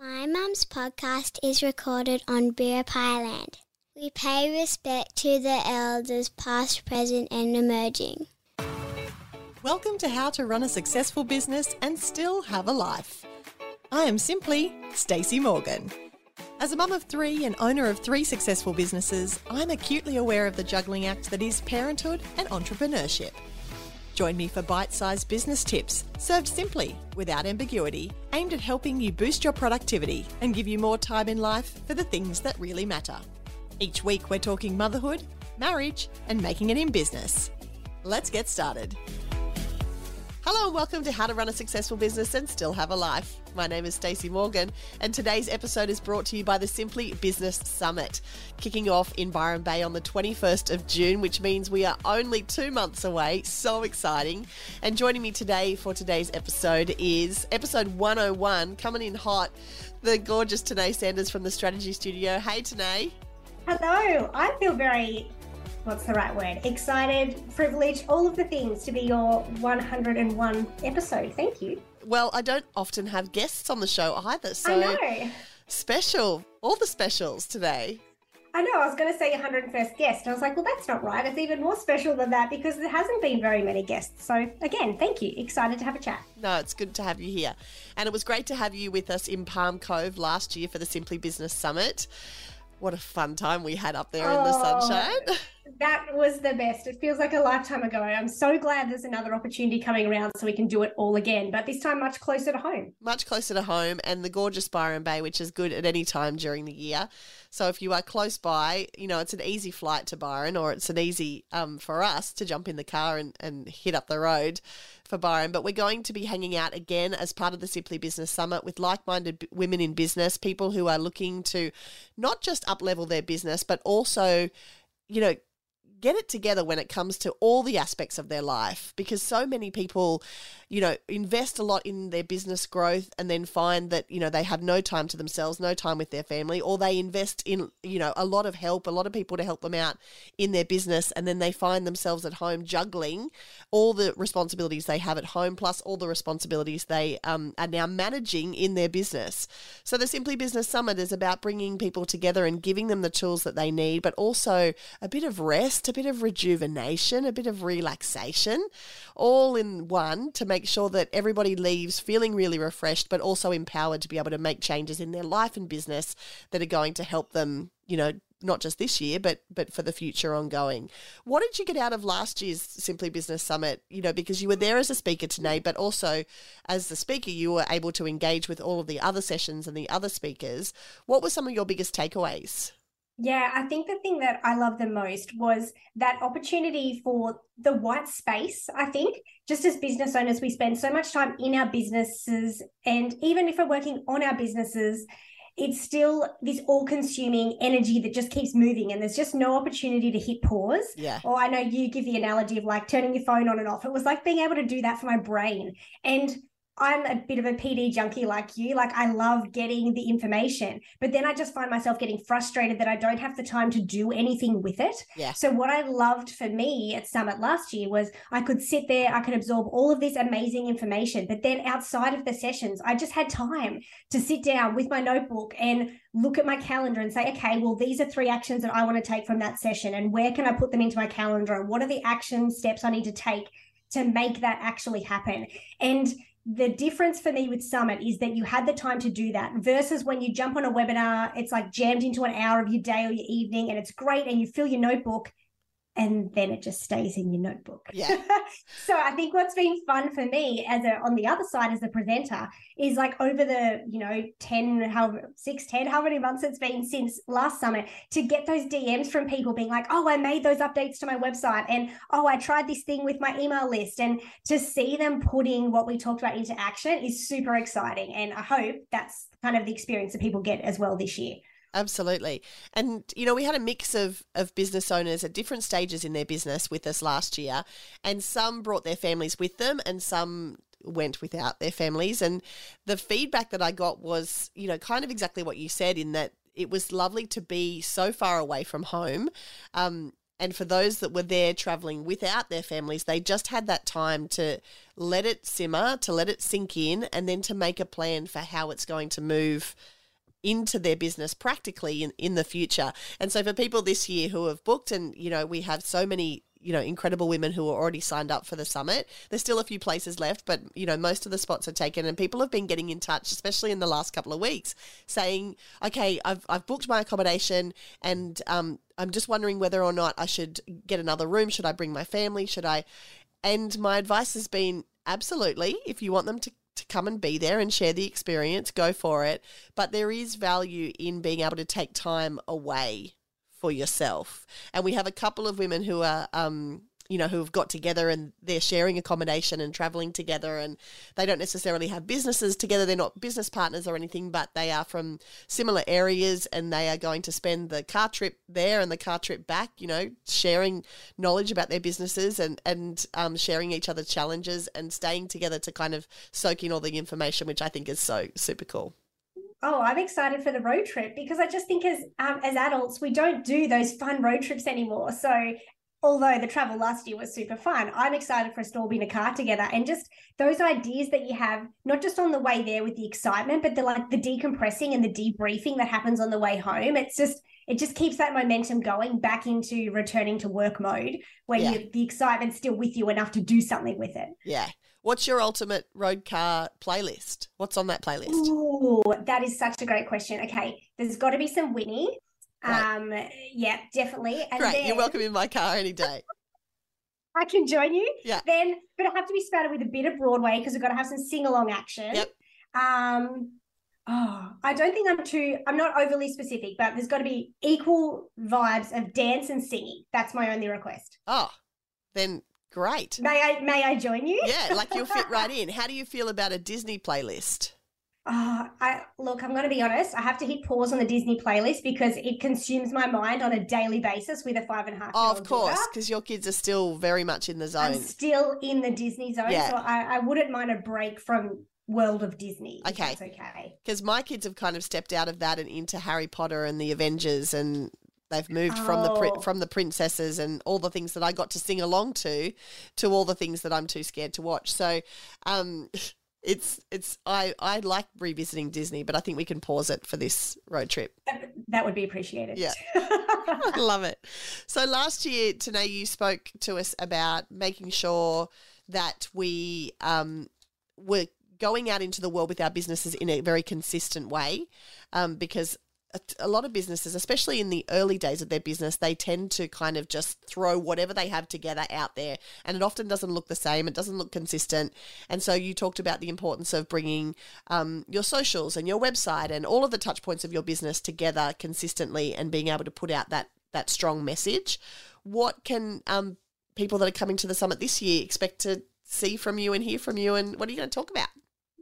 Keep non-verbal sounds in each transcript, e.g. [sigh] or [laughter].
My mum's podcast is recorded on Biripi land. We pay respect to the elders, past, present, and emerging. Welcome to How to Run a Successful Business and Still Have a Life. I am simply Stacey Morgan. As a mum of three and owner of three successful businesses, I'm acutely aware of the juggling act that is parenthood and entrepreneurship. Join me for bite sized business tips, served simply, without ambiguity, aimed at helping you boost your productivity and give you more time in life for the things that really matter. Each week, we're talking motherhood, marriage, and making it in business. Let's get started. Hello and welcome to How to Run a Successful Business and Still Have a Life. My name is Stacey Morgan and today's episode is brought to you by the Simply Business Summit, kicking off in Byron Bay on the 21st of June, which means we are only 2 months away. So exciting. And joining me today for today's episode is episode 101 coming in hot, the gorgeous Tahnee Sanders from the Strategy Studio. Hey Tahnee. Hello. I feel very what's the right word? Excited, privileged, all of the things to be your 101 episode. Thank you. Well, I don't often have guests on the show either, so I know. special, all the specials today. I know, I was going to say 101st guest. I was like, well, that's not right. It's even more special than that because there hasn't been very many guests. So, again, thank you. Excited to have a chat. No, it's good to have you here. And it was great to have you with us in Palm Cove last year for the Simply Business Summit. What a fun time we had up there in the Oh, sunshine. [laughs] That was the best. It feels like a lifetime ago. I'm so glad there's another opportunity coming around so we can do it all again, but this time much closer to home. Much closer to home and the gorgeous Byron Bay, which is good at any time during the year. So if you are close by, you know, it's an easy flight to Byron or it's an easy um, for us to jump in the car and, and hit up the road for Byron. But we're going to be hanging out again as part of the Simply Business Summit with like minded b- women in business, people who are looking to not just up level their business, but also, you know, get it together when it comes to all the aspects of their life because so many people you know invest a lot in their business growth and then find that you know they have no time to themselves no time with their family or they invest in you know a lot of help a lot of people to help them out in their business and then they find themselves at home juggling all the responsibilities they have at home plus all the responsibilities they um, are now managing in their business. So the simply business summit is about bringing people together and giving them the tools that they need but also a bit of rest a bit of rejuvenation a bit of relaxation all in one to make sure that everybody leaves feeling really refreshed but also empowered to be able to make changes in their life and business that are going to help them you know not just this year but but for the future ongoing. What did you get out of last year's simply business summit? You know because you were there as a speaker today but also as the speaker you were able to engage with all of the other sessions and the other speakers. What were some of your biggest takeaways Yeah, I think the thing that I love the most was that opportunity for the white space. I think just as business owners, we spend so much time in our businesses, and even if we're working on our businesses, it's still this all consuming energy that just keeps moving, and there's just no opportunity to hit pause. yeah Or I know you give the analogy of like turning your phone on and off. It was like being able to do that for my brain. And I'm a bit of a PD junkie like you. Like I love getting the information, but then I just find myself getting frustrated that I don't have the time to do anything with it. Yeah. So what I loved for me at Summit last year was I could sit there, I could absorb all of this amazing information, but then outside of the sessions, I just had time to sit down with my notebook and look at my calendar and say, okay, well, these are three actions that I want to take from that session. And where can I put them into my calendar? And what are the action steps I need to take to make that actually happen? And the difference for me with Summit is that you had the time to do that versus when you jump on a webinar, it's like jammed into an hour of your day or your evening and it's great and you fill your notebook and then it just stays in your notebook. Yeah. [laughs] so I think what's been fun for me as a on the other side as a presenter is like over the, you know, 10, how six, 10, how many months it's been since last summit to get those DMs from people being like, oh, I made those updates to my website and oh, I tried this thing with my email list. And to see them putting what we talked about into action is super exciting. And I hope that's kind of the experience that people get as well this year. Absolutely. And you know, we had a mix of of business owners at different stages in their business with us last year, and some brought their families with them and some went without their families and the feedback that I got was, you know, kind of exactly what you said in that it was lovely to be so far away from home. Um, and for those that were there traveling without their families, they just had that time to let it simmer, to let it sink in, and then to make a plan for how it's going to move into their business practically in, in the future. And so for people this year who have booked, and you know, we have so many you know incredible women who are already signed up for the summit there's still a few places left but you know most of the spots are taken and people have been getting in touch especially in the last couple of weeks saying okay i've, I've booked my accommodation and um, i'm just wondering whether or not i should get another room. Should i bring my family? Should i? And my advice has been absolutely. If you want them to to come and be there and share the experience, go for it. But there is value in being able to take time away for yourself. And we have a couple of women who are, um, you know, who have got together and they're sharing accommodation and traveling together. And they don't necessarily have businesses together. They're not business partners or anything, but they are from similar areas and they are going to spend the car trip there and the car trip back, you know, sharing knowledge about their businesses and, and um, sharing each other's challenges and staying together to kind of soak in all the information, which I think is so super cool oh i'm excited for the road trip because i just think as um, as adults we don't do those fun road trips anymore so although the travel last year was super fun i'm excited for us to all be in a car together and just those ideas that you have not just on the way there with the excitement but the like the decompressing and the debriefing that happens on the way home it's just it just keeps that momentum going back into returning to work mode where yeah. you, the excitement's still with you enough to do something with it yeah What's your ultimate road car playlist? What's on that playlist? Ooh, that is such a great question. Okay, there's got to be some Whitney. Right. Um, yeah, definitely. And Great, then, you're welcome in my car any day. I can join you. Yeah. Then, but I have to be spouted with a bit of Broadway because we've got to have some sing along action. Yep. Um, oh, I don't think I'm too. I'm not overly specific, but there's got to be equal vibes of dance and singing. That's my only request. Oh, then Great. May I may I join you? Yeah, like you'll fit [laughs] right in. How do you feel about a Disney playlist? Uh, I look, I'm going to be honest. I have to hit pause on the Disney playlist because it consumes my mind on a daily basis with a five and a half. Oh, of course, because your kids are still very much in the zone. I'm still in the Disney zone, yeah. so I, I wouldn't mind a break from world of Disney. Okay, okay. Because my kids have kind of stepped out of that and into Harry Potter and the Avengers and They've moved oh. from the oh. from the princesses and all the things that I got to sing along to, to all the things that I'm too scared to watch. So, um, it's it's I I like revisiting Disney, but I think we can pause it for this road trip. That would be appreciated. Yeah, [laughs] [laughs] I love it. So last year, Tahnee, you spoke to us about making sure that we um, were going out into the world with our businesses in a very consistent way, um, because a, lot of businesses, especially in the early days of their business, they tend to kind of just throw whatever they have together out there. And it often doesn't look the same, it doesn't look consistent. And so you talked about the importance of bringing um, your socials and your website and all of the touch points of your business together consistently and being able to put out that, that strong message. What can um, people that are coming to the summit this year expect to see from you and hear from you? And what are you going to talk about?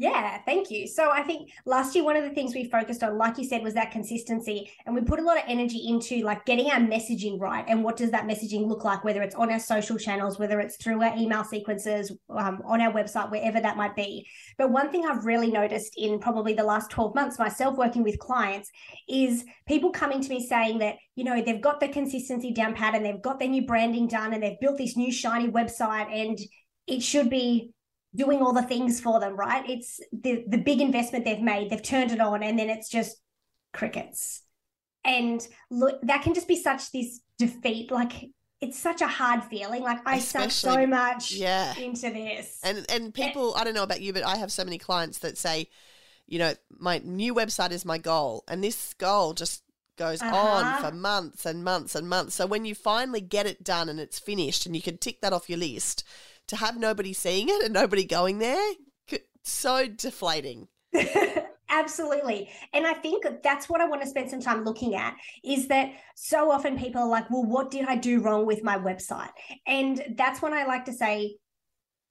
Yeah, thank you. So I think last year, one of the things we focused on, like you said, was that consistency. And we put a lot of energy into like getting our messaging right. And what does that messaging look like, whether it's on our social channels, whether it's through our email sequences, um, on our website, wherever that might be. But one thing I've really noticed in probably the last 12 months, myself working with clients, is people coming to me saying that, you know, they've got the consistency down pat and they've got their new branding done and they've built this new shiny website and it should be doing all the things for them, right? It's the the big investment they've made, they've turned it on, and then it's just crickets. And look, that can just be such this defeat. Like it's such a hard feeling. Like I Especially, suck so much yeah. into this. And and people, I don't know about you, but I have so many clients that say, you know, my new website is my goal, and this goal just goes uh-huh. on for months and months and months. So when you finally get it done and it's finished, and you can tick that off your list, to have nobody seeing it and nobody going there, so deflating. [laughs] Absolutely. And I think that's what I want to spend some time looking at is that so often people are like, well, what did I do wrong with my website? And that's when I like to say,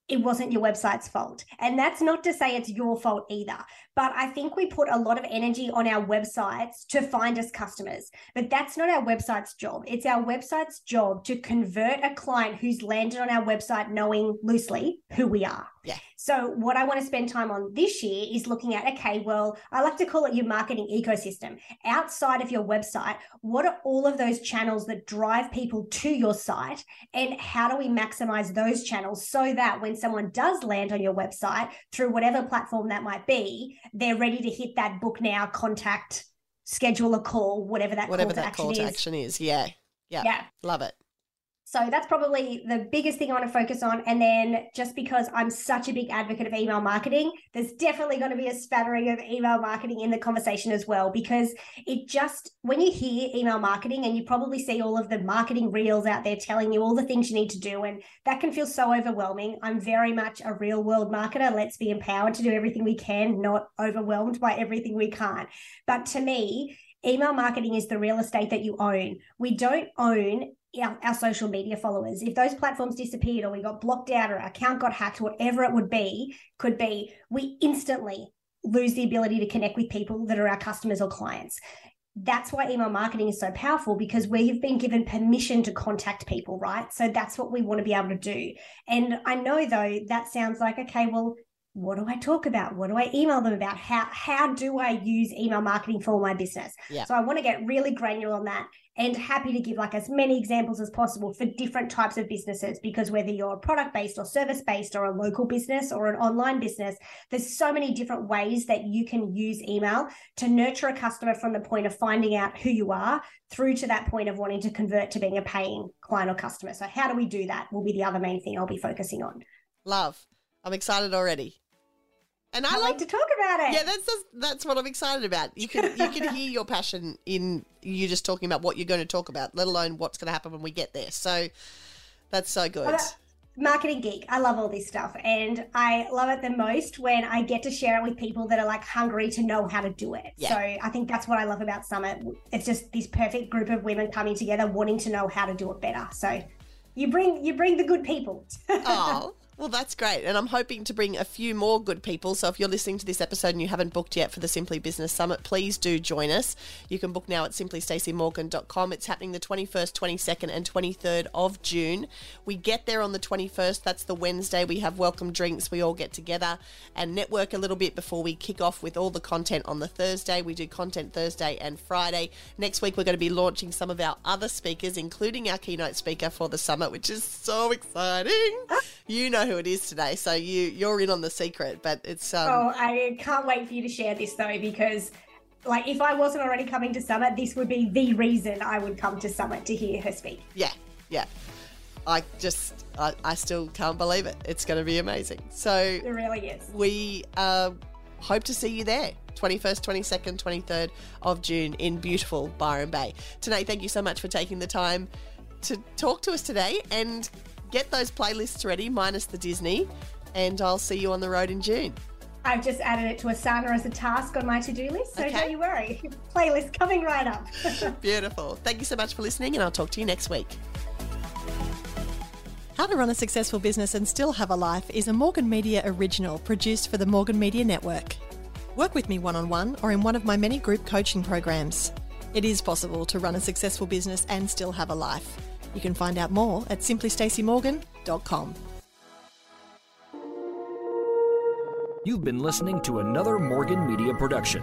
it wasn't your website's fault. And that's not to say it's your fault either. But I think we put a lot of energy on our websites to find us customers. But that's not our website's job. It's our website's job to convert a client who's landed on our website knowing loosely who we are. Yeah. So, what I want to spend time on this year is looking at okay, well, I like to call it your marketing ecosystem. Outside of your website, what are all of those channels that drive people to your site? And how do we maximize those channels so that when someone does land on your website through whatever platform that might be, they're ready to hit that book now, contact, schedule a call, whatever that Whatever call to that action call to is. action is. Yeah. Yeah. Yeah. Love it. So that's probably the biggest thing I want to focus on. And then just because I'm such a big advocate of email marketing, there's definitely going to be a spattering of email marketing in the conversation as well. Because it just, when you hear email marketing and you probably see all of the marketing reels out there telling you all the things you need to do, and that can feel so overwhelming. I'm very much a real world marketer. Let's be empowered to do everything we can, not overwhelmed by everything we can't. But to me, email marketing is the real estate that you own. We don't own our, our, social media followers. If those platforms disappeared or we got blocked out or our account got hacked, whatever it would be, could be, we instantly lose the ability to connect with people that are our customers or clients. That's why email marketing is so powerful because we've been given permission to contact people, right? So that's what we want to be able to do. And I know though that sounds like, okay, well, what do I talk about? What do I email them about? How how do I use email marketing for my business? Yeah. So I want to get really granular on that and happy to give like as many examples as possible for different types of businesses because whether you're a product based or service based or a local business or an online business there's so many different ways that you can use email to nurture a customer from the point of finding out who you are through to that point of wanting to convert to being a paying client or customer so how do we do that will be the other main thing I'll be focusing on love I'm excited already and I, I love like to talk about it. Yeah, that's just, that's what I'm excited about. You can you can [laughs] hear your passion in you just talking about what you're going to talk about, let alone what's going to happen when we get there. So that's so good. Marketing geek. I love all this stuff. And I love it the most when I get to share it with people that are like hungry to know how to do it. Yeah. So I think that's what I love about Summit. It's just this perfect group of women coming together wanting to know how to do it better. So you bring you bring the good people. [laughs] oh, well, that's great. And I'm hoping to bring a few more good people. So if you're listening to this episode and you haven't booked yet for the Simply Business Summit, please do join us. You can book now at simplystacymorgan.com. It's happening the 21st, 22nd, and 23rd of June. We get there on the 21st. That's the Wednesday. We have welcome drinks. We all get together and network a little bit before we kick off with all the content on the Thursday. We do content Thursday and Friday. Next week, we're going to be launching some of our other speakers, including our keynote speaker for the summit, which is so exciting. You know who it is today, so you you're in on the secret. But it's um, oh, I can't wait for you to share this though, because like if I wasn't already coming to Summit, this would be the reason I would come to Summit to hear her speak. Yeah, yeah. I just I, I still can't believe it. It's going to be amazing. So it really is. We uh, hope to see you there. 21st, 22nd, 23rd of June in beautiful Byron Bay. Tahnee, thank you so much for taking the time to talk to us today and get those playlists ready, minus the Disney, and I'll see you on the road in June. I've just added it to Asana as a task on my to do list, so Okay. don't you worry. [laughs] Playlist coming right up. [laughs] Beautiful. Thank you so much for listening, and I'll talk to you next week. How to Run a Successful Business and Still Have a Life is a Morgan Media original produced for the Morgan Media Network. Work with me one on one or in one of my many group coaching programs. It is possible to run a successful business and still have a life. You can find out more at simplystacymorgan.com. You've been listening to another Morgan Media production.